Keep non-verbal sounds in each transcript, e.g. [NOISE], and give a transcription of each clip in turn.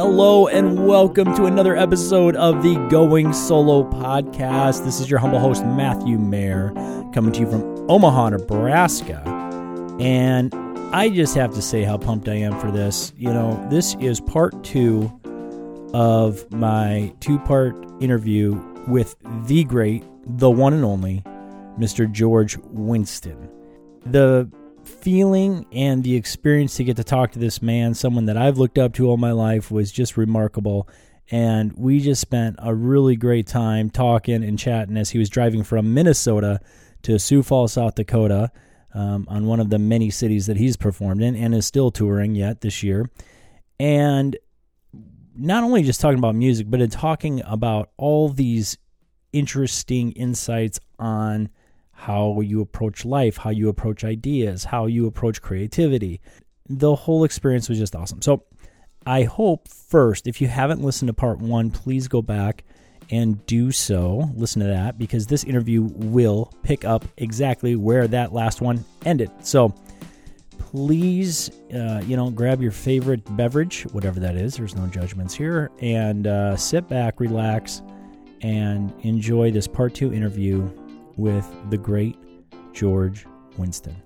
Hello and welcome to another episode of the Going Solo podcast. This is your humble host, Matthew Mayer, coming to you from Omaha, Nebraska. And I just have to say how pumped I am for this. You know, this is part two of my two part interview with the great, the one and only, Mr. George Winston. The feeling and the experience to get to talk to this man, someone that I've looked up to all my life, was just remarkable. And we just spent a really great time talking and chatting as he was driving from Minnesota to Sioux Falls, South Dakota, um, on one of the many cities that he's performed in and is still touring yet this year. And not only just talking about music, but in talking about all these interesting insights on how you approach life, how you approach ideas, how you approach creativity. The whole experience was just awesome. So, I hope first, if you haven't listened to part one, please go back and do so. Listen to that because this interview will pick up exactly where that last one ended. So, please, uh, you know, grab your favorite beverage, whatever that is. There's no judgments here, and uh, sit back, relax, and enjoy this part two interview with the great George Winston.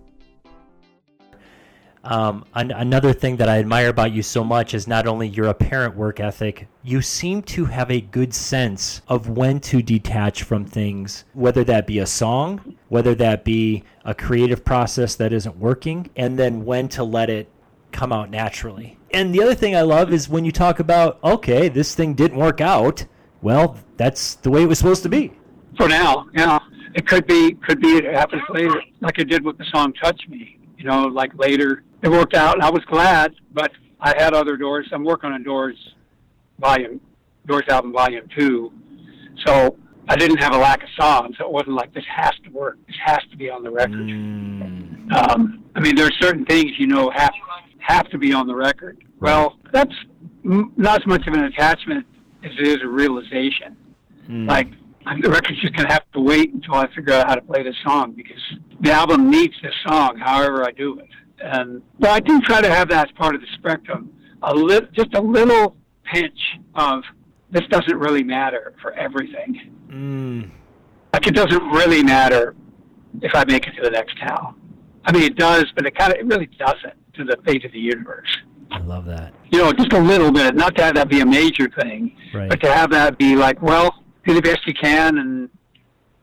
Um, an- another thing that I admire about you so much is not only your apparent work ethic, you seem to have a good sense of when to detach from things, whether that be a song, whether that be a creative process that isn't working, and then when to let it come out naturally. And the other thing I love is when you talk about, okay, this thing didn't work out. Well, that's the way it was supposed to be. For now, yeah. It could be, could be it happens later, like it did with the song "Touch Me." You know, like later it worked out, and I was glad. But I had other doors. I'm working on Doors volume, Doors album volume two, so I didn't have a lack of songs. So it wasn't like this has to work. This has to be on the record. Mm. Um, I mean, there are certain things you know have have to be on the record. Well, that's not as much of an attachment as it is a realization. Mm. Like the record's just going to have to wait until I figure out how to play this song because the album needs this song, however I do it. And but I do try to have that as part of the spectrum. A li- just a little pinch of this doesn't really matter for everything. Mm. Like it doesn't really matter if I make it to the next town. I mean, it does, but it kind of it really doesn't to the fate of the universe. I love that. You know, just a little bit. Not to have that be a major thing, right. but to have that be like, well, do the best you can, and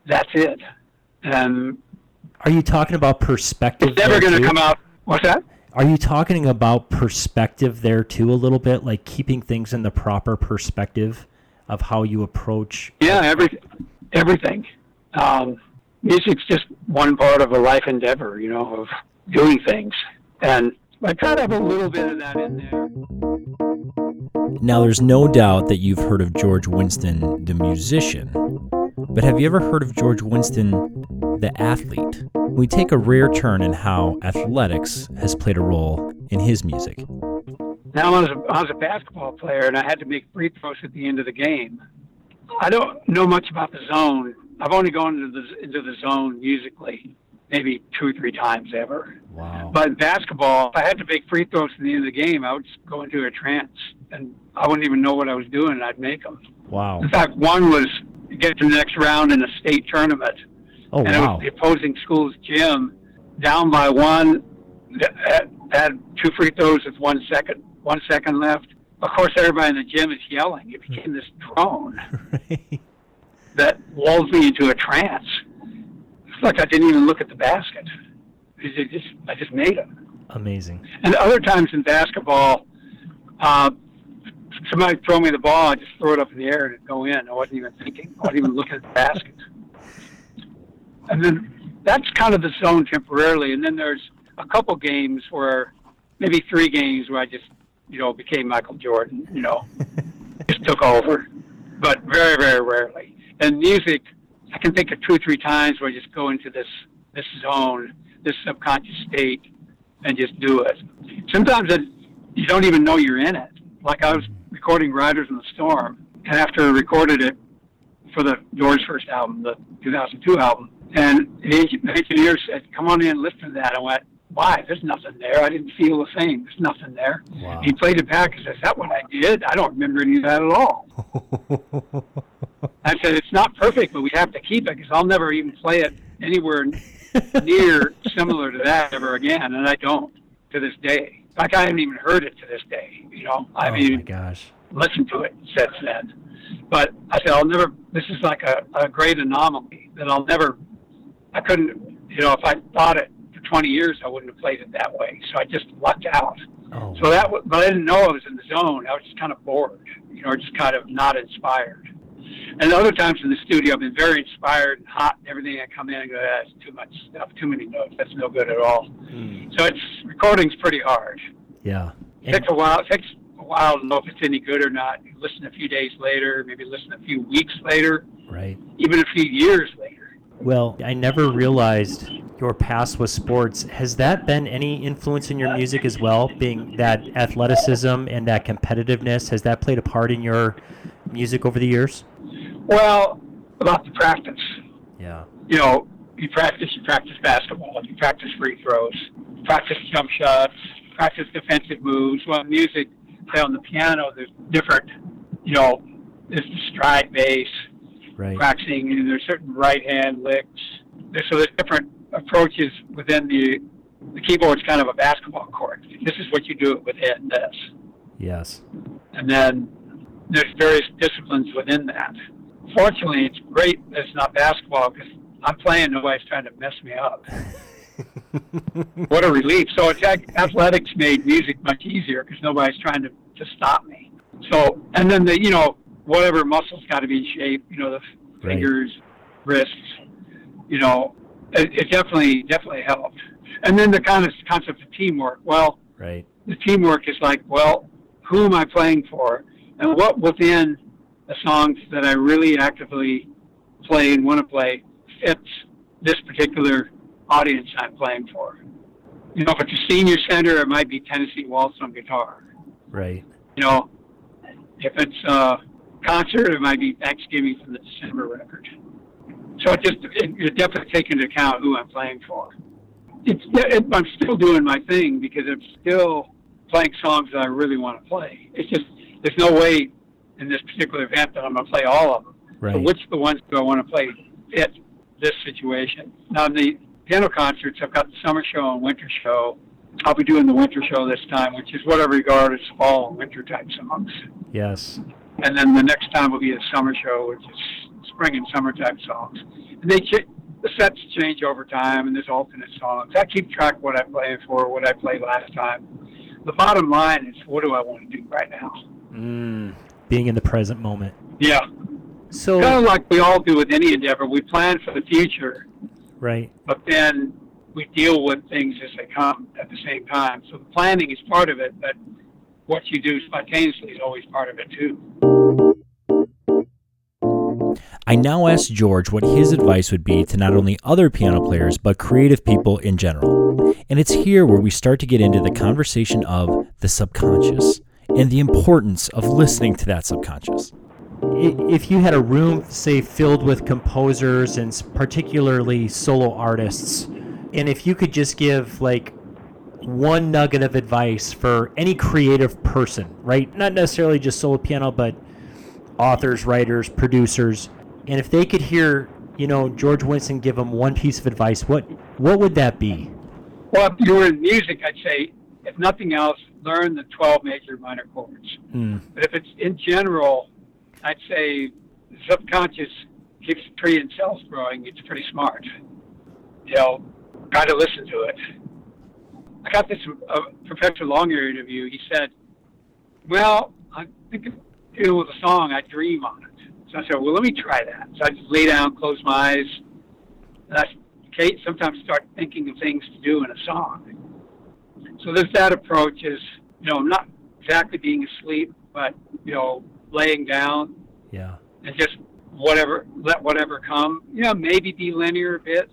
that's it. And are you talking about perspective? It's never going to come out. What's that? Are you talking about perspective there too a little bit, like keeping things in the proper perspective of how you approach? Yeah, every everything. Um, music's just one part of a life endeavor, you know, of doing things, and I try to have a little bit of that in there. Now, there's no doubt that you've heard of George Winston, the musician, but have you ever heard of George Winston, the athlete? We take a rare turn in how athletics has played a role in his music. Now, I was, a, I was a basketball player and I had to make free throws at the end of the game. I don't know much about the zone. I've only gone into the, into the zone musically maybe two or three times ever. Wow. But basketball, if I had to make free throws at the end of the game, I would go into a trance and I wouldn't even know what I was doing and I'd make them. Wow. In fact, one was get to the next round in a state tournament. Oh, and wow. it was the opposing school's gym down by one, had two free throws with one second, one second left. Of course, everybody in the gym is yelling. It became this drone [LAUGHS] right. that lulls me into a trance. Like I didn't even look at the basket. It just, I just made them. Amazing. And other times in basketball, uh, somebody throw me the ball, I just throw it up in the air and it'd go in. I wasn't even thinking. I wasn't even looking at the basket. And then that's kind of the zone temporarily. And then there's a couple games where, maybe three games where I just, you know, became Michael Jordan. You know, [LAUGHS] just took over, but very, very rarely. And music, I can think of two or three times where I just go into this this zone, this subconscious state, and just do it. Sometimes it, you don't even know you're in it. Like I was recording Riders on the Storm, and after I recorded it for the Doors' first album, the 2002 album, and the engineer said, "Come on in, listen to that." I went, why? There's nothing there. I didn't feel the same. There's nothing there. Wow. He played it back and says, "Is that what I did? I don't remember any of that at all." [LAUGHS] I said, "It's not perfect, but we have to keep it because I'll never even play it anywhere [LAUGHS] near similar to that ever again, and I don't to this day. In fact, I haven't even heard it to this day. You know, I oh mean, gosh. listened to it since then. But I said, I'll never. This is like a, a great anomaly that I'll never. I couldn't. You know, if I thought it for 20 years, I wouldn't have played it that way. So I just lucked out. Oh, So that, but I didn't know I was in the zone. I was just kind of bored, you know, just kind of not inspired. And other times in the studio, I've been very inspired and hot and everything. I come in and go, that's too much stuff, too many notes. That's no good at all. mm, So it's recording's pretty hard. yeah. It takes a while. It takes a while to know if it's any good or not. You listen a few days later, maybe listen a few weeks later, right. even a few years later. Well, I never realized your past was sports. Has that been any influence in your music as well? Being that athleticism and that competitiveness, has that played a part in your music over the years? Well, about the practice. Yeah. you know, you practice, you practice basketball, you practice free throws, practice jump shots, practice defensive moves. Well, music, say on the piano, there's different, you know, there's the stride bass, Right. and there's certain right hand licks. There's, so there's different approaches within the, the keyboard's kind of a basketball court. This is what you do it within this. Yes. And then there's various disciplines within that. Fortunately, it's great that it's not basketball because I'm playing, nobody's trying to mess me up. [LAUGHS] What a relief. So it's athletics made music much easier because nobody's trying to, to stop me. So, and then the, you know, whatever muscles got to be in shape, you know, the Right. fingers, wrists, you know, it, it definitely, definitely helped. And then the kind of concept of teamwork. Well, right. the teamwork is like, well, who am I playing for? And what within the songs that I really actively play and want to play fits this particular audience I'm playing for? You know, if it's a senior center, it might be Tennessee Waltz on guitar. Right. You know, if it's a concert, it might be Thanksgiving for the December record. So it just, it, it definitely take into account who I'm playing for. It's, it, I'm still doing my thing because I'm still playing songs that I really want to play. It's just, there's no way in this particular event that I'm going to play all of them. Right. So which the ones do I want to play fit this situation? Now, in the piano concerts, I've got the summer show and winter show. I'll be doing the winter show this time, which is what I regard as fall and winter type songs. Yes. And then the next time will be a summer show, which is spring and summertime songs. And they ch- the sets change over time, and there's alternate songs. I keep track of what I'm playing for, what I played last time. The bottom line is, what do I want to do right now? Mm, being in the present moment. Yeah, So, kind of like we all do with any endeavor. We plan for the future, right. but then we deal with things as they come at the same time. So the planning is part of it, but what you do spontaneously is always part of it too. I now ask George what his advice would be to not only other piano players, but creative people in general. And it's here where we start to get into the conversation of the subconscious and the importance of listening to that subconscious. If you had a room, say, filled with composers and particularly solo artists, and if you could just give like one nugget of advice for any creative person, right? Not necessarily just solo piano, but authors, writers, producers, and if they could hear, you know, George Winston give them one piece of advice, what what would that be? Well, if you were in music, I'd say, if nothing else, learn the 12 major minor chords. Hmm. But if it's in general, I'd say the subconscious keeps the tree and cells growing. It's pretty smart. You know, got to listen to it. I got this uh, Professor Longhair interview. He said, "Well, I think dealing with a song. I dream on it." So I said, "Well, let me try that." So I just lay down, close my eyes, and I Kate sometimes start thinking of things to do in a song. So there's that approach is, you know, not exactly being asleep, but, you know, laying down Yeah. and just whatever, let whatever come. You know, maybe be linear a bit.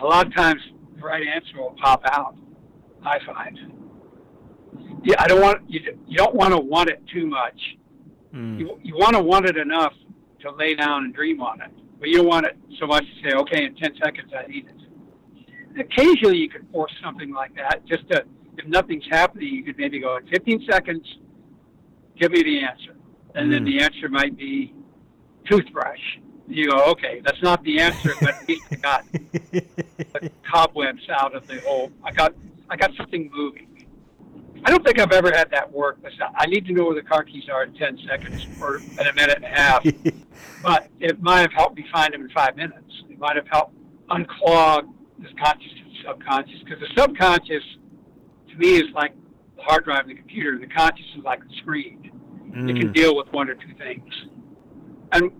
A lot of times the right answer will pop out, I find. Yeah, I don't want, you, you don't want to want it too much. Hmm. You, you want to want it enough to lay down and dream on it, but you don't want it so much to say, okay, in 10 seconds I need it. occasionally you could force something like that just to, if nothing's happening, you could maybe go in 15 seconds, give me the answer. And then Mm. the answer might be toothbrush. You go, okay, that's not the answer, but at least I got [LAUGHS] the cobwebs out of the hole. I got, I got something moving. I don't think I've ever had that work. I need to know where the car keys are in 10 seconds or in a minute and a half. [LAUGHS] but it might have helped me find them in five minutes. It might have helped unclog the conscious and subconscious because the subconscious, to me, is like the hard drive in the computer. The conscious is like the screen. It can Mm. deal with one or two things. And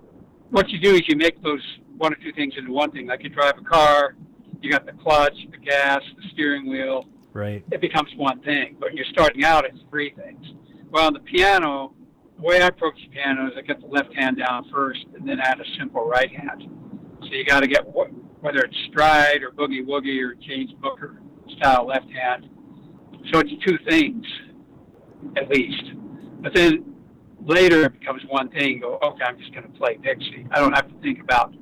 what you do is you make those one or two things into one thing. Like you drive a car, you got the clutch, the gas, the steering wheel. Right. It becomes one thing. But you're starting out, it's three things. Well, the piano, the way I approach the piano is I get the left hand down first and then add a simple right hand. So you got to get whether it's stride or boogie woogie or James Booker style left hand. So it's two things, at least. But then later it becomes one thing. Go, okay, I'm just going to play Dixie. I don't have to think about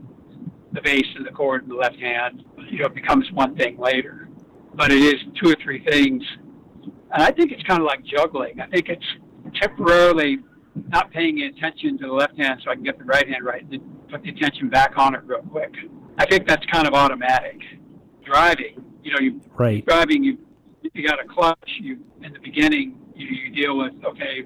the bass and the chord in the left hand. You know, it becomes one thing later. But it is two or three things. And I think it's kind of like juggling. I think it's temporarily not paying attention to the left hand so I can get the right hand right and then put the attention back on it real quick. I think that's kind of automatic. Driving, you know, you Right. driving, you you got a clutch. You in the beginning, you, you deal with okay,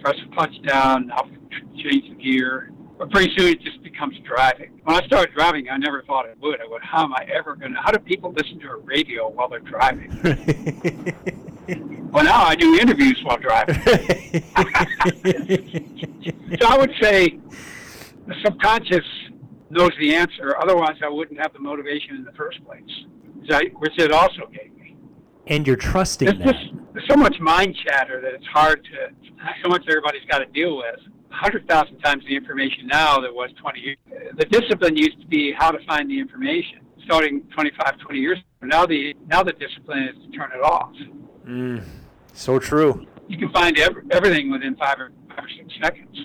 press the clutch down, I'll change the gear. But pretty soon it just becomes driving. When I started driving, I never thought it would. I went, how am I ever gonna? How do people listen to a radio while they're driving? [LAUGHS] Well, now I do interviews while driving. [LAUGHS] So I would say the subconscious knows the answer. Otherwise, I wouldn't have the motivation in the first place, which, it also gave me. and you're trusting There's, that. just, there's so much mind chatter that it's hard to, so much everybody's got to deal with. A hundred thousand times the information now that was 20 years. The discipline used to be how to find the information, starting 25, 20 years. ago. Now the now the discipline is to turn it off. Mm. So true. You can find ev- everything within five or, five or six seconds.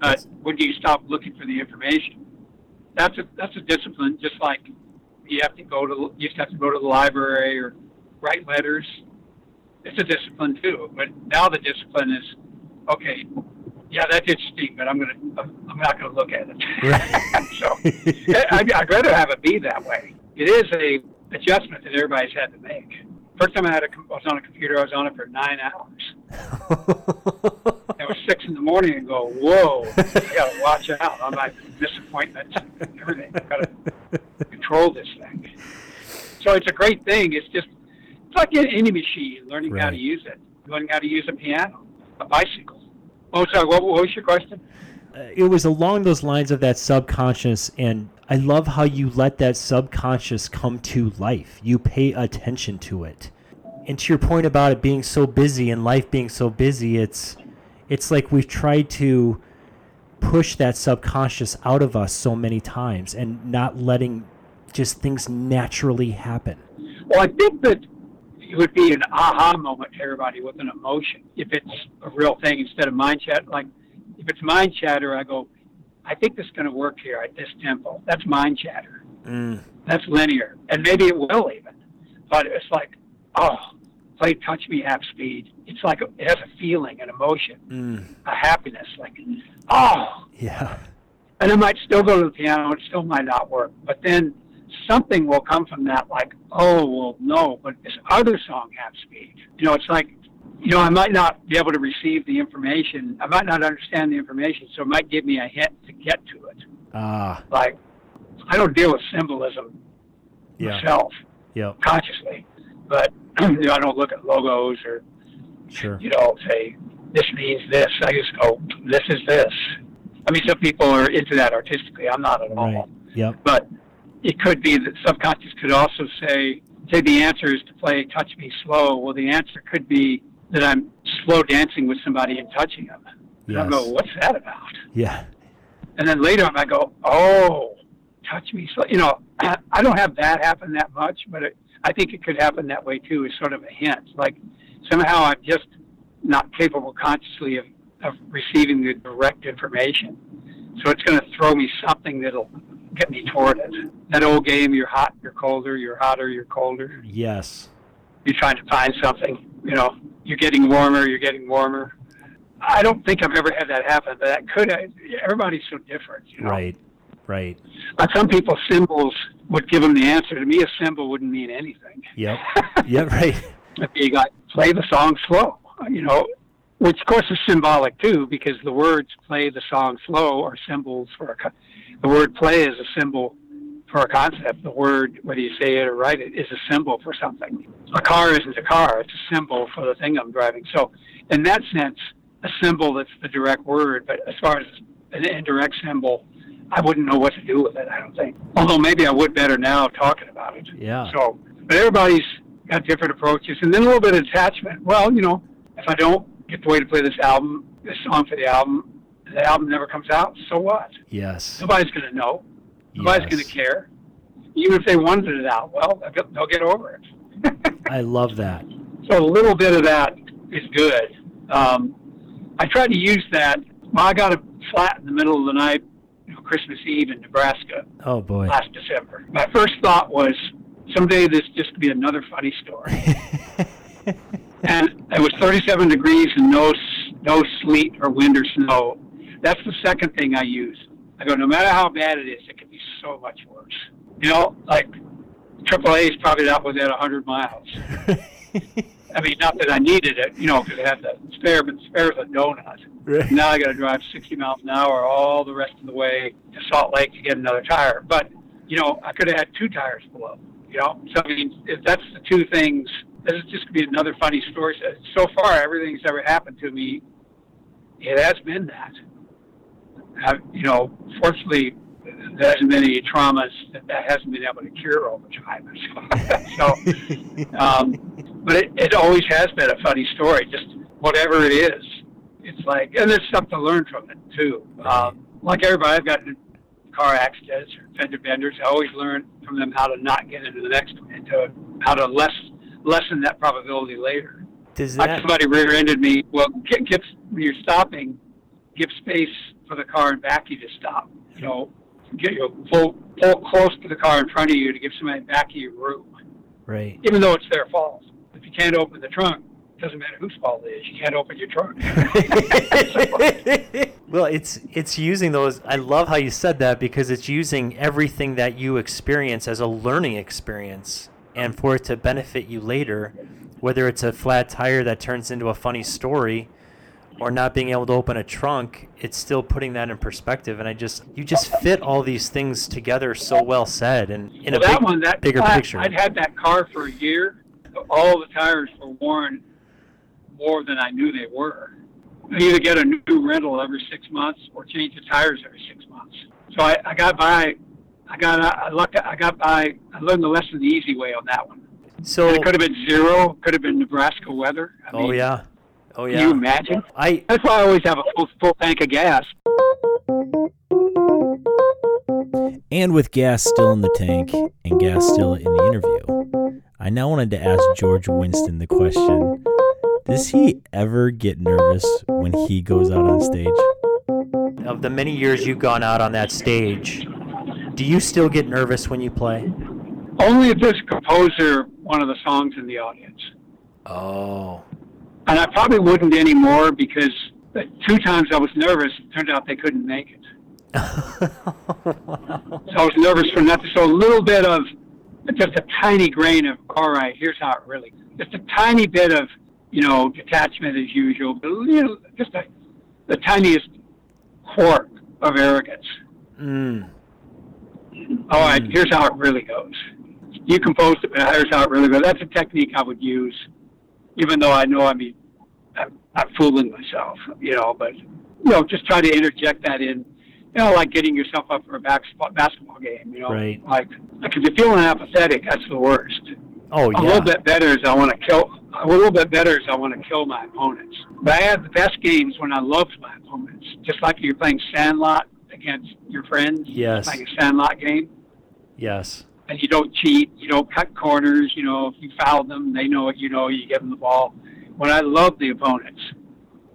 But when do you stop looking for the information? That's a that's a discipline. Just like you have to go to you just have to go to the library or write letters. It's a discipline too. But now the discipline is okay. Yeah, that's interesting, but I'm gonna I'm I'm not gonna look at it. [LAUGHS] so I'd, I'd rather have it be that way. It is a adjustment that everybody's had to make. First time I had a, I was on a computer, I was on it for nine hours. [LAUGHS] It was six in the morning and go, whoa, I gotta watch out on my disappointments and everything. I gotta control this thing. So it's a great thing. It's just, it's like any machine, learning how to use it, learning how to use a piano, a bicycle. Oh, sorry, what, what was your question? Uh, it was along those lines of that subconscious and i love how you let that subconscious come to life. You pay attention to it. And to your point about it being so busy and life being so busy it's it's like we've tried to push that subconscious out of us so many times and not letting just things naturally happen. Well, I think that it would be an aha moment to everybody with an emotion if it's a real thing instead of mind chat. Like if it's mind chatter, I go, I think this is going to work here at this tempo. That's mind chatter. mm. That's linear, and maybe it will even. But it's like, oh, play touch me half speed. It's like it has a feeling, an emotion, Mm. a happiness. Like, oh, yeah and I might still go to the piano. It still might not work, but then something will come from that. Like, oh, well, no, but this other song half speed. You know, it's like, you know, I might not be able to receive the information. I might not understand the information, so it might give me a hint to get to it. ah Like, I don't deal with symbolism yeah myself yep consciously, but [CLEARS THROAT] you know, I don't look at logos or sure you know say this means this. I just go, this is this. I mean, some people are into that artistically. I'm not at all. right yep But it could be that subconscious could also say, say the answer is to play Touch Me Slow. Well, the answer could be that I'm slow dancing with somebody and touching them. And I'll go, what's that about? yeah And then later on, I go, oh, touch me slow. You know, I don't have that happen that much, but it, I think it could happen that way too, as sort of a hint. Like somehow I'm just not capable consciously of, of receiving the direct information. So it's going to throw me something that'll get me toward it. That old game, you're hot, you're colder, you're hotter, you're colder. Yes. You're trying to find something. You know, you're getting warmer, you're getting warmer. I don't think I've ever had that happen, but that could. Everybody's so different. You know? Right. Right. But some people, symbols would give them the answer. To me, a symbol wouldn't mean anything. Yep. [LAUGHS] yep. Right. you got play the song slow, you know, which of course is symbolic too, because the words "play the song slow" are symbols for a. The word "play" is a symbol for a concept. The word, whether you say it or write it, is a symbol for something. A car isn't a car; it's a symbol for the thing I'm driving. So, in that sense, a symbol that's the direct word. But as far as an indirect symbol, I wouldn't know what to do with it. I don't think. Although maybe I would better now talking about it. Yeah. So, but everybody's got different approaches, and then a little bit of attachment. Well, you know, if I don't get the way to play this album, this song for the album, the album never comes out. So what? Yes. Nobody's going to know. Nobody's Yes. going to care. Even if they wanted it out, well, they'll get, over it. [LAUGHS] I love that. so a little bit of that is good. Um, I tried to use that. Well, I got a flat in the middle of the night, you know, Christmas Eve in Nebraska Oh boy. last December. My first thought was someday this just could be another funny story. [LAUGHS] and it was 37 degrees and no s- no sleet or wind or snow. That's the second thing I use. I go, no matter how bad it is, it could be so much worse. You know, like AAA is probably not within 100 miles. [LAUGHS] I mean, not that I needed it, you know, because I had the spare, but the spare's a donut. Right. Now I got to drive 60 miles an hour all the rest of the way to Salt Lake to get another tire. But you know, I could have had two tires below. You know, so I mean, if that's the two things. This is just gonna be another funny story. So far, everything that's ever happened to me, it has been that. I, you know, fortunately, there hasn't been any traumas that that hasn't been able to cure over time. [LAUGHS] so, um, but it, it always has been a funny story. Just whatever it is, it's like, and there's stuff to learn from it too. Um, like everybody, I've gotten car accidents or fender benders. I always learn from them how to not get into the next one, and to how to less lessen that probability later. Does Like somebody rear-ended me. Well, get, get when you're stopping, give space for the car in back of you to stop. You know, get you pull pull close to the car in front of you to give somebody in back of you room, Right. even though it's their fault. If you can't open the trunk, it doesn't matter whose fault it is. You can't open your trunk. [LAUGHS] well, it's it's using those. I love how you said that because it's using everything that you experience as a learning experience, and for it to benefit you later, whether it's a flat tire that turns into a funny story, or not being able to open a trunk, it's still putting that in perspective. And I just you just fit all these things together so well said, and in a that big, one, that bigger I, picture. I'd had that car for a year. All the tires were worn more than I knew they were. I either get a new rental every six months or change the tires every six months. So I, I got by. Uh, I got I lucked. I got by. I learned the lesson the easy way on that one. so, And it could have been zero. Could have been Nebraska weather. I oh mean, yeah, oh Can you imagine? I That's why I always have a full, full tank of gas. And with gas still in the tank and gas still in the interview, I now wanted to ask George Winston the question Does he ever get nervous when he goes out on stage? Of the many years you've gone out on that stage, do you still get nervous when you play? Only if there's a composer one of the songs in the audience. Oh. And I probably wouldn't anymore because two times I was nervous, it turned out they couldn't make it. [LAUGHS] So I was nervous for nothing. So a little bit of, just a tiny grain of, all right, here's how it really, just a tiny bit of, you know, detachment as usual, but a little, just a, the tiniest quart of arrogance. mm. All right, here's how it really goes. You composed it, but here's how it really goes. That's a technique I would use, even though I know I mean, I'm, I'm fooling myself, you know, but, you know, just try to interject that in, you know, like getting yourself up for a basketball, basketball game, you know. Right. Like, like if you're feeling apathetic, that's the worst. Oh, yeah. A little bit better is I want to kill, a little bit better is I want to kill my opponents. But I had the best games when I loved my opponents, just like you're playing Sandlot against your friends. Yes. Like a Sandlot game Yes. and you don't cheat, you don't cut corners, you know, if you foul them, they know it, you know, you give them the ball. When I love the opponents,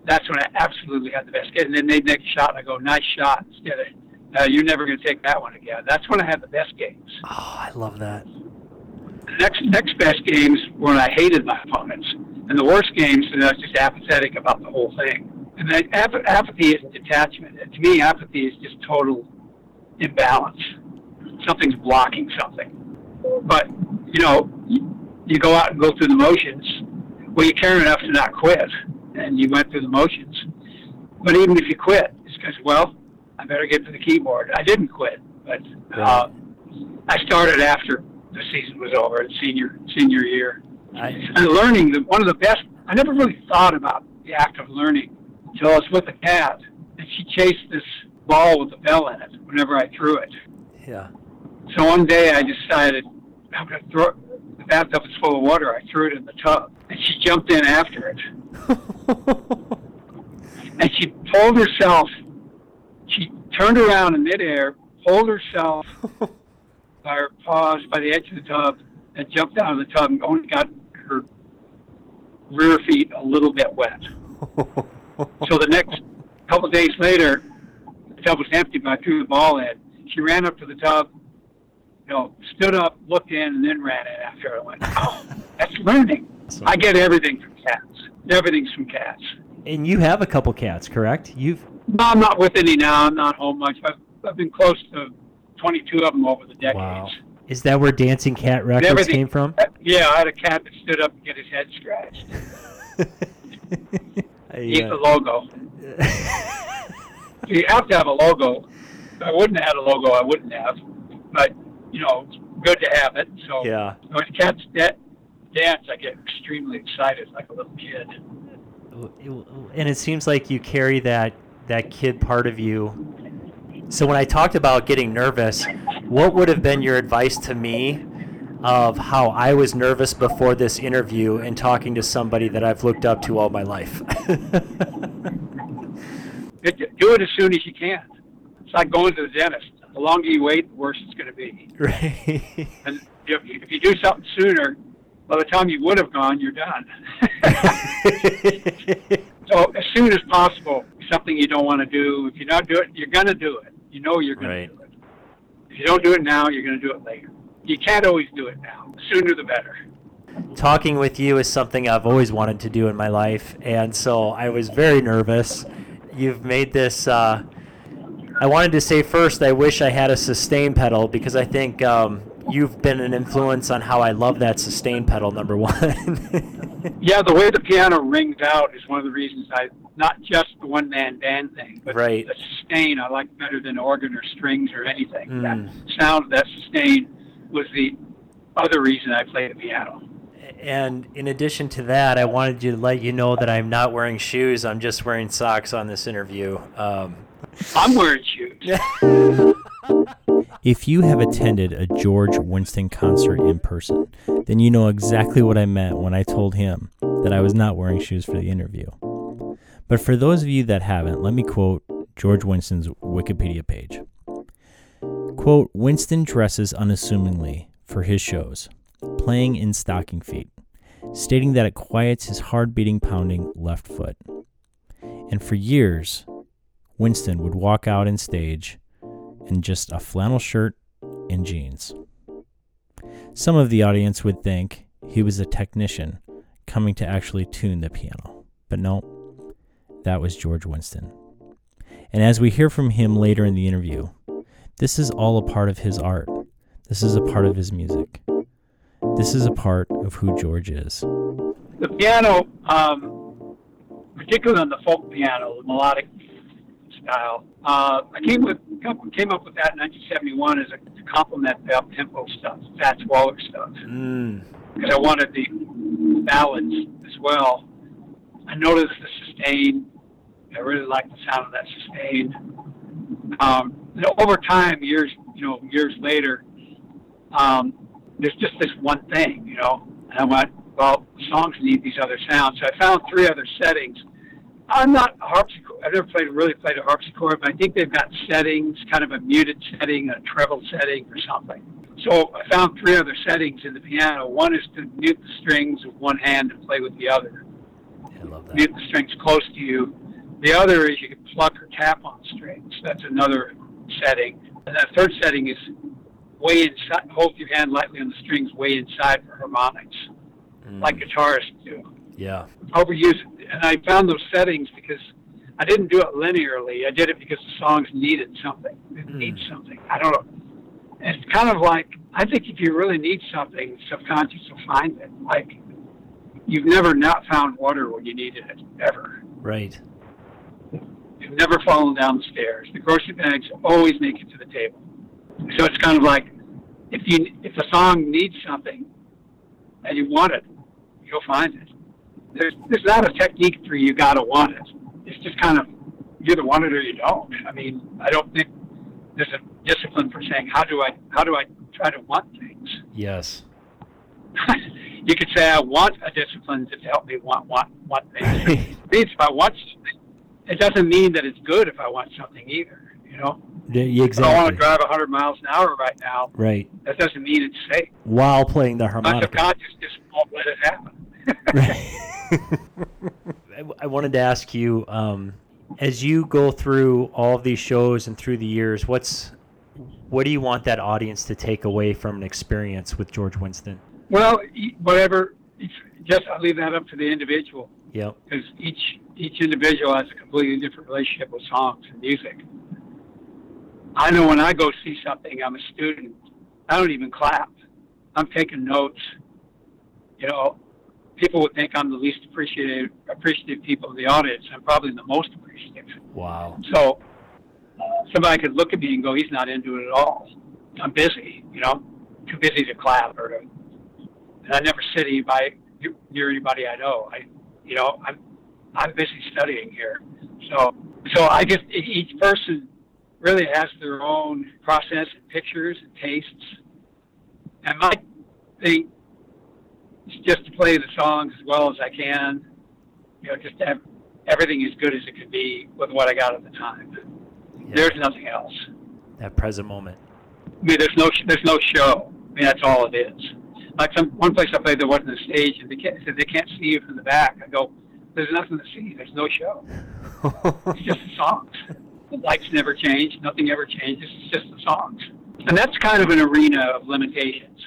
that's when I absolutely had the best. Game. And then they make a shot, and I go, nice shot, instead of uh, you're never going to take that one again. That's when I had the best games. Oh, I love that. The next next best games when I hated my opponents, and the worst games when I was just apathetic about the whole thing. And then ap- apathy is detachment. And to me, apathy is just total imbalance. Something's blocking something. But you know, you, go out and go through the motions. Well, you care enough to not quit, and you went through the motions. But even if you quit, it's because well, I better get to the keyboard. I didn't quit, but uh, I started after the season was over, in senior senior year. I, And learning, the, one of the best. I never really thought about the act of learning until I was with a cat, and she chased this ball with a bell in it whenever I threw it. yeah. So one day I decided I'm going to throw it. The bathtub was full of water. I threw it in the tub, and she jumped in after it. [LAUGHS] And she pulled herself. She turned around in midair, pulled herself [LAUGHS] by her paws by the edge of the tub, and jumped out of the tub and only got her rear feet a little bit wet. [LAUGHS] So the next couple of days later, the tub was empty, but I threw the ball in. She ran up to the tub, you know, stood up, looked in, and then ran in after. I went, oh, that's learning. I get everything from cats. Everything's from cats. and you have a couple cats, correct? You've No, I'm not with any now. I'm not home much. I've, I've been close to 22 of them over the decades. wow. Is that where Dancing Cat Records Everything- came from? Yeah, I had a cat that stood up to get his head scratched. [LAUGHS] He's I, the logo. [LAUGHS] You have to have a logo. If I wouldn't have had a logo, I wouldn't have. But, you know, it's good to have it. So yeah. when cats da- dance, I get extremely excited like a little kid. and it seems like you carry that that kid part of you. So when I talked about getting nervous, what would have been your advice to me of how I was nervous before this interview and talking to somebody that I've looked up to all my life? [LAUGHS] Do it as soon as you can. It's like going to the dentist. The longer you wait, the worse it's going to be. right. And if, if you do something sooner, by the time you would have gone, you're done. [LAUGHS] so as soon as possible, something you don't want to do. If you don't do it, you're going to do it. You know you're going Right. to do it. If you don't do it now, you're going to do it later. You can't always do it now. The sooner the better. talking with you is something I've always wanted to do in my life, and so I was very nervous. You've made this. Uh, I wanted to say first, I wish I had a sustain pedal because I think um, you've been an influence on how I love that sustain pedal. Number one. [LAUGHS] Yeah, the way the piano rings out is one of the reasons I not just the one man band thing, but Right. the sustain I like better than organ or strings or anything. Mm. That sound, that sustain was the other reason I played the piano. and in addition to that, I wanted to let you know that I'm not wearing shoes. I'm just wearing socks on this interview. Um, I'm wearing shoes. [LAUGHS] If you have attended a George Winston concert in person, then you know exactly what I meant when I told him that I was not wearing shoes for the interview. But for those of you that haven't, let me quote George Winston's Wikipedia page. Quote, Winston dresses unassumingly for his shows, playing in stocking feet, stating that it quiets his hard beating pounding left foot. And for years, Winston would walk out on stage in just a flannel shirt and jeans. Some of the audience would think he was a technician coming to actually tune the piano, but no, that was George Winston. And as we hear from him later in the interview, this is all a part of his art. This is a part of his music. This is a part of who George is. The piano, um, particularly on the folk piano, the melodic style, uh, I came with came up with that in 1971 as a to complement the up tempo stuff, Fats Waller stuff. Mm, because I wanted the ballads as well. I noticed the sustain. I really like the sound of that sustain. Um, you know, over time, years you know, years later, um, there's just this one thing, you know. And I went, well, songs need these other sounds. So I found three other settings. I'm not a harpsichord. I've never played really played a harpsichord, but I think they've got settings, kind of a muted setting, a treble setting, or something. So I found three other settings in the piano. One is to mute the strings with one hand and play with the other. I love that. Mute the strings close to you. The other is you can pluck or tap on strings. That's another setting, and that third setting is way inside. Hold your hand lightly on the strings, way inside for harmonics, Mm. like guitarists do. yeah. Overuse, and I found those settings because I didn't do it linearly. I did it because the songs needed something. It Mm. needs something. I don't know. It's kind of like I think if you really need something, subconscious will find it. Like you've never not found water when you needed it ever. Right. You've never fallen down the stairs. The grocery bags always make it to the table. So it's kind of like if you if a song needs something and you want it, you'll find it. There's there's not a technique for you gotta want it. It's just kind of you either want it or you don't. I mean, I don't think there's a discipline for saying how do I how do I try to want things. Yes. [LAUGHS] you could say I want a discipline to help me want want want things. [LAUGHS] It means if I want something, it doesn't mean that it's good if I want something either. You know, Yeah, if I want to drive 100 miles an hour right now, Right. that doesn't mean it's safe. While playing the My harmonica. subconscious just won't let it happen. [LAUGHS] [LAUGHS] I, I wanted to ask you, um, as you go through all of these shows and through the years, what's what do you want that audience to take away from an experience with George Winston? well, whatever. It's just I leave that up to the individual Yeah. because each each individual has a completely different relationship with songs and music. I know when I go see something, I'm a student. I don't even clap. I'm taking notes. You know, people would think I'm the least appreciative appreciative people in the audience. I'm probably the most appreciative. Wow. So somebody could look at me and go, "He's not into it at all." I'm busy, you know, too busy to clap or to. And I never sit anybody near anybody I know. I, you know, I'm I'm busy studying here. So so I just each person really has their own process and pictures and tastes. And my thing is just to play the songs as well as I can. You know, just to have everything as good as it could be with what I got at the time. Yeah. There's nothing else. that present moment. I mean, there's no there's no show. I mean, that's all it is. Like some one place I played, there wasn't a stage, and they can't, they can't see you from the back. I go, there's nothing to see. There's no show. It's just the songs. The lights never change. Nothing ever changes. It's just the songs. And that's kind of an arena of limitations.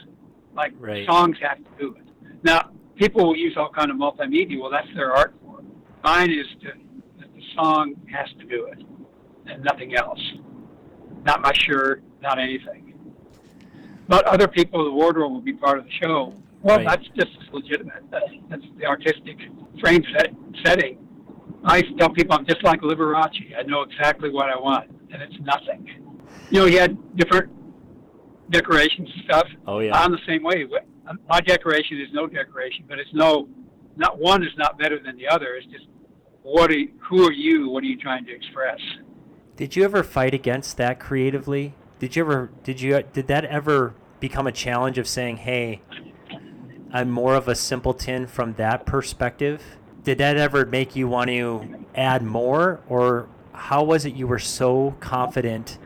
Like Right. songs have to do it. Now, people will use all kind of multimedia. Well, that's their art form. Mine is to that the song has to do it, and nothing else. Not my shirt, not anything. But other people, the wardrobe will be part of the show. Well, Right. that's just legitimate. That's, that's the artistic frame set, setting. I tell people I'm just like Liberace. I know exactly what I want, and it's nothing. You know, he had different decorations and stuff. Oh yeah. I'm the same way. Um, my decoration is no decoration, but it's no, not one is not better than the other. It's just what are you, who are you? What are you trying to express? Did you ever fight against that creatively? Did you ever did you did that ever become a challenge of saying, "Hey, I'm more of a simpleton from that perspective"? Did that ever make you want to add more or how was it you were so confident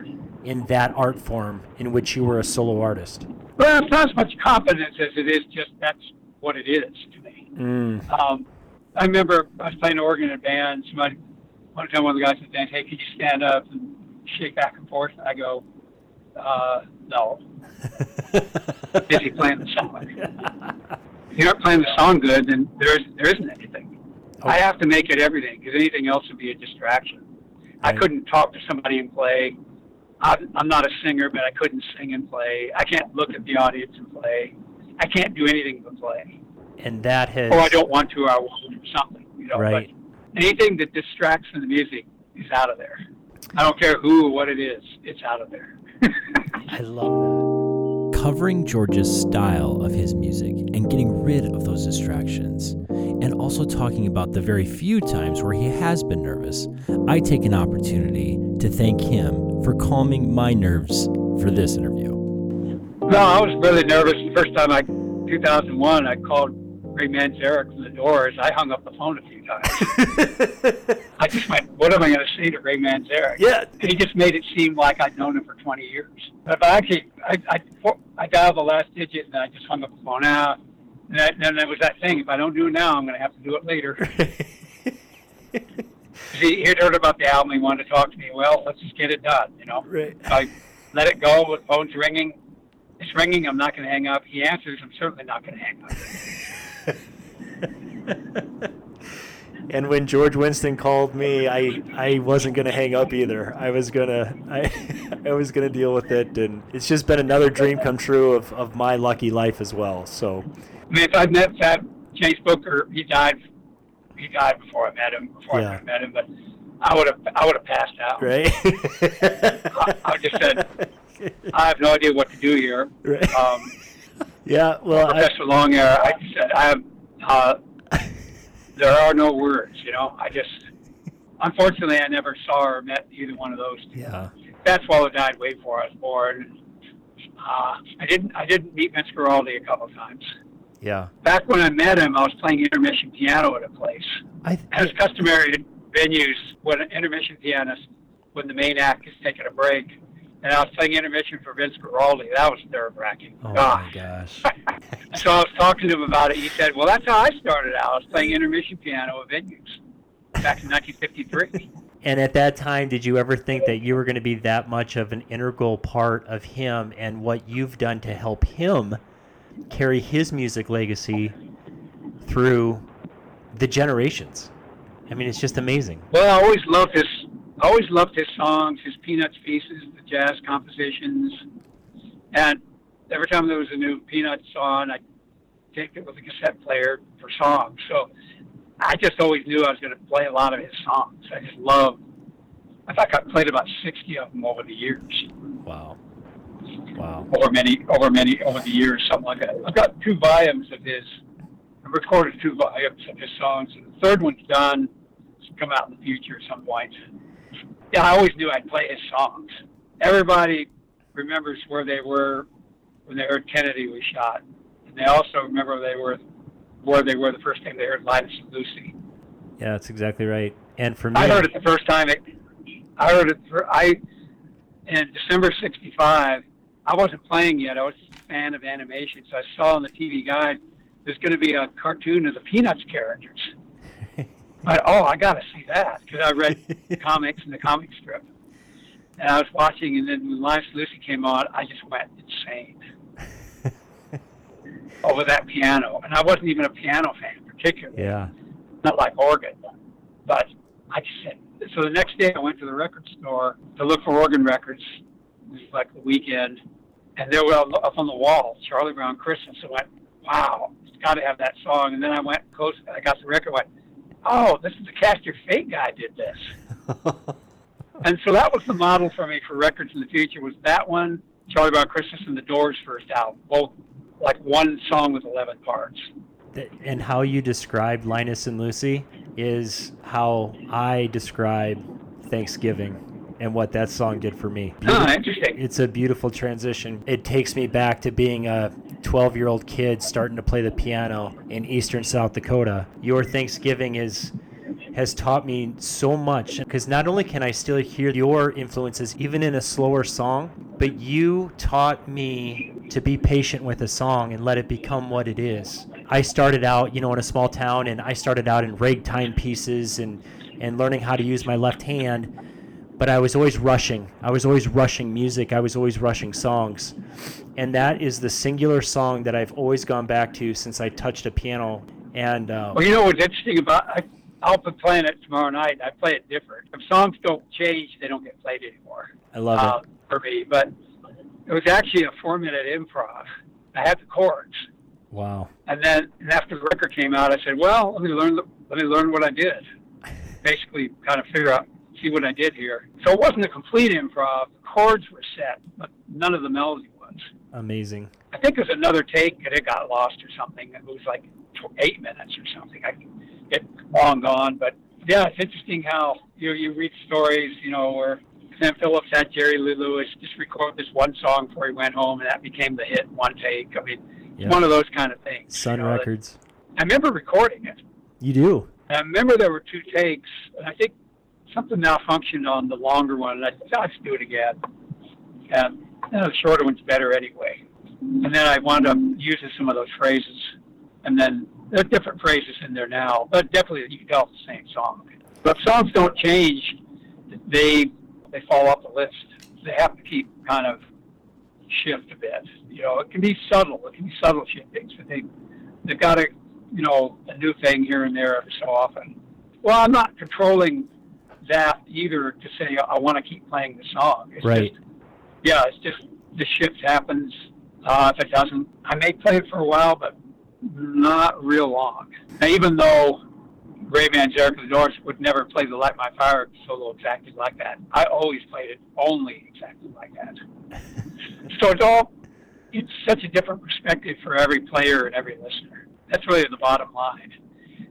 in that art form in which you were a solo artist? Well, it's not as much confidence as it is just that's what it is to me. Mm. Um, I remember I was playing organ in a band. Somebody, one time, one of the guys in the band, "Hey, could you stand up and shake back and forth?" And I go, uh, "No, [LAUGHS] busy playing the song." If you're not playing the song good, then there is there isn't anything. I have to make it everything because anything else would be a distraction. I couldn't talk to somebody and play. I'm, I'm not a singer, but I couldn't sing and play. I can't look at the audience and play. I can't do anything but play. and that has Or I don't want to, or I won't do something. You know, Right. But anything that distracts from the music is out of there. I don't care who or what it is. It's out of there. [LAUGHS] I love that. Covering George's style of his music and getting rid of those distractions, and also talking about the very few times where he has been nervous, I take an opportunity to thank him for calming my nerves for this interview. no, I was really nervous the first time I, 2001, I called Ray Manzarek from the Doors. I hung up the phone a few times. [LAUGHS] I just went, what am I going to say to Ray Manzarek? yeah. And he just made it seem like I'd known him for 20 years. But if I actually, I, I, I dialed the last digit and I just hung up the phone out. And that, then there was that thing, if I don't do it now, I'm going to have to do it later. [LAUGHS] he had heard about the album. He wanted to talk to me. Well, let's just get it done. You know, Right. I let it go. The phone's ringing. It's ringing. I'm not going to hang up. He answers. I'm certainly not going to hang up. [LAUGHS] and when George Winston called me, I I wasn't gonna hang up either. I was gonna I [LAUGHS] I was gonna deal with it, and it's just been another dream come true of, of my lucky life as well. So I mean, if I'd met Fat James Booker, he died. He died before I met him. Before Yeah. I met him, but I would have. I would have passed out. right. I just said, [LAUGHS] I have no idea what to do here. Right. Um, yeah. Well, I, Professor Longhair, I just said, I have. Uh, there are no words. You know, I just. Unfortunately, I never saw or met either one of those. two. yeah. Fats Waller died way before I was born. Uh, I didn't. I didn't meet Vince Guaraldi a couple of times. Yeah. Back when I met him, I was playing intermission piano at a place. I As customary venues, when an intermission pianist, when the main act is taking a break, and I was playing intermission for Vince Guaraldi, that was nerve wracking. oh my Gosh. gosh. [LAUGHS] so I was talking to him about it. He said, "Well, that's how I started out. I was playing intermission piano at venues back in 1953." And at that time, did you ever think that you were going to be that much of an integral part of him and what you've done to help him carry his music legacy through the generations? I mean, it's just amazing. Well, I always loved his. I always loved his songs, his Peanuts pieces, jazz compositions, and every time there was a new Peanuts song, I'd take it with a cassette player for songs. So I just always knew I was going to play a lot of his songs. I just loved. I think I played about sixty of them over the years, Wow. Wow. over many, over many, over the years, something like that. I've got two volumes of his. I recorded two volumes of his songs, and the third one's done. It's come out in the future at some point. Yeah, I always knew I'd play his songs. Everybody remembers where they were when they heard Kennedy was shot, and they also remember they were where they were the first time they heard Linus and Lucy. Yeah, that's exactly right. And for me, I heard it the first time. It, I heard it. For, I in December '65. I wasn't playing yet. I was just a fan of animation, so I saw on the TV guide there's going to be a cartoon of the Peanuts characters. [LAUGHS] I, oh, I got to see that because I read the [LAUGHS] comics and the comic strip. And I was watching, and then when and Lucy came on, I just went insane [LAUGHS] over that piano. And I wasn't even a piano fan particularly yeah. not like organ, but I just said. So the next day, I went to the record store to look for organ records. It was like the weekend, and they were up on the wall, Charlie Brown Christmas. I went, "Wow, it's got to have that song." And then I went close. I got the record. Went, "Oh, this is the Cast Your Fate guy did this." [LAUGHS] And so that was the model for me for records in the future. Was that one, Charlie Brown Christmas, and the Doors' first album, both like one song with eleven parts. And how you described Linus and Lucy is how I describe Thanksgiving and what that song did for me. Huh, interesting. It's a beautiful transition. It takes me back to being a 12 year old kid starting to play the piano in eastern South Dakota. Your Thanksgiving is has taught me so much because not only can I still hear your influences even in a slower song, but you taught me to be patient with a song and let it become what it is. I started out, you know, in a small town and I started out in ragtime pieces and and learning how to use my left hand but I was always rushing. I was always rushing music. I was always rushing songs. And that is the singular song that I've always gone back to since I touched a piano. And uh, Well, you know what's interesting about I, I'll be playing it tomorrow night. I play it different. If songs don't change, they don't get played anymore I love uh, it. for me. But it was actually a four-minute improv. I had the chords, Wow. and then and after the record came out, I said, "Well, let me learn. The, let me learn what I did. [LAUGHS] Basically, kind of figure out, see what I did here." So it wasn't a complete improv. The chords were set, but none of the melody was. Amazing. I think it was another take and it got lost or something. It was like eight minutes or something. I it long gone, but yeah, it's interesting how you you read stories, you know, where Sam Phillips had Jerry Lee Lewis just record this one song before he went home, and that became the hit one take. I mean, Yeah. one of those kind of things. Sun you know, Records. I remember recording it. You do. And I remember there were two takes, and I think something malfunctioned on the longer one, and I thought, let's do it again. And you know, the shorter one's better anyway. And then I wound up using some of those phrases, and then there are different phrases in there now, but definitely you can tell it's the same song. But songs don't change. They they fall off the list. They have to keep kind of shift a bit. You know, it can be subtle. It can be subtle shiftings, but they they've got a you know a new thing here and there every so often. Well, I'm not controlling that either to say I want to keep playing the song. It's right. Just, yeah, it's just the shift happens. Uh, if it doesn't, I may play it for a while, but not real long. Now, even though Ray of the Doors would never play the Light My Fire solo exactly like that, I always played it only exactly like that. [LAUGHS] so it's all it's such a different perspective for every player and every listener. That's really the bottom line.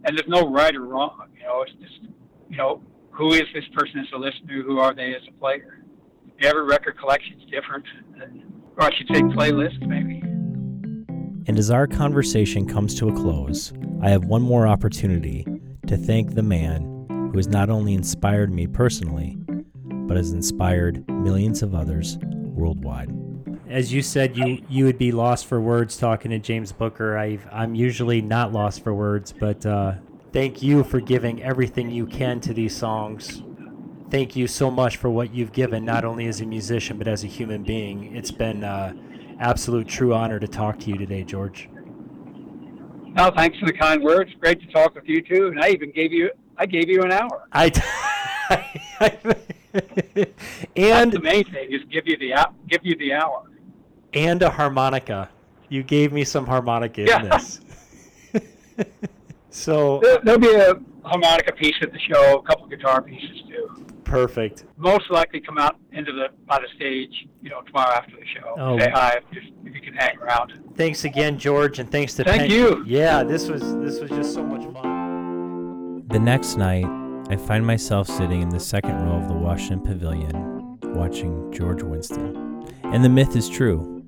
And there's no right or wrong. You know, it's just you know who is this person as a listener? Who are they as a player? Every record collection is different, and, or I should say, playlist maybe. And as our conversation comes to a close, I have one more opportunity to thank the man who has not only inspired me personally, but has inspired millions of others worldwide. As you said, you you would be lost for words talking to James Booker. i I'm usually not lost for words, but uh, thank you for giving everything you can to these songs. Thank you so much for what you've given, not only as a musician but as a human being. It's been uh, absolute true honor to talk to you today, George. No, thanks for the kind words. Great to talk with you too. And I even gave you I gave you an hour. I. [LAUGHS] and That's the main thing is give you the give you the hour. And a harmonica. You gave me some harmonica yeah. in this. [LAUGHS] so there, will be a harmonica piece at the show, a couple guitar pieces too. Perfect. Most likely come out into the by the stage, you know, tomorrow after the show. Oh. Say hi if, if you can hang around. Thanks again, George, and thanks to Thank Penn. you. Yeah, this was this was just so much fun. The next night, I find myself sitting in the second row of the Washington Pavilion, watching George Winston. And the myth is true.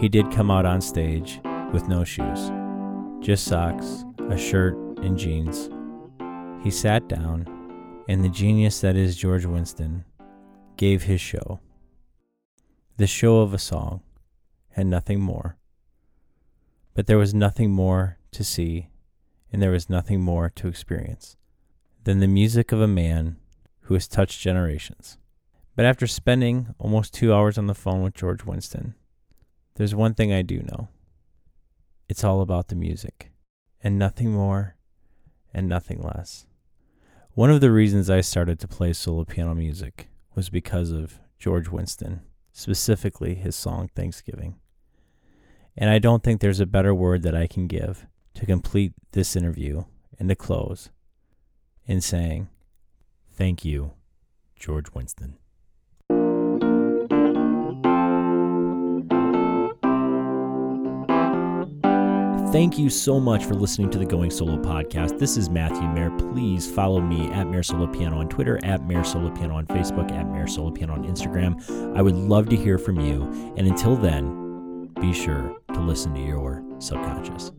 He did come out on stage with no shoes, just socks, a shirt, and jeans. He sat down and the genius that is George Winston gave his show. The show of a song, and nothing more. But there was nothing more to see, and there was nothing more to experience than the music of a man who has touched generations. But after spending almost two hours on the phone with George Winston, there's one thing I do know it's all about the music, and nothing more, and nothing less. One of the reasons I started to play solo piano music was because of George Winston, specifically his song Thanksgiving. And I don't think there's a better word that I can give to complete this interview and to close in saying, Thank you, George Winston. Thank you so much for listening to the Going Solo podcast. This is Matthew Mayer. Please follow me at Mayer Solo Piano on Twitter, at Mayer Solo Piano on Facebook, at Mayer Solo Piano on Instagram. I would love to hear from you. And until then, be sure to listen to your subconscious.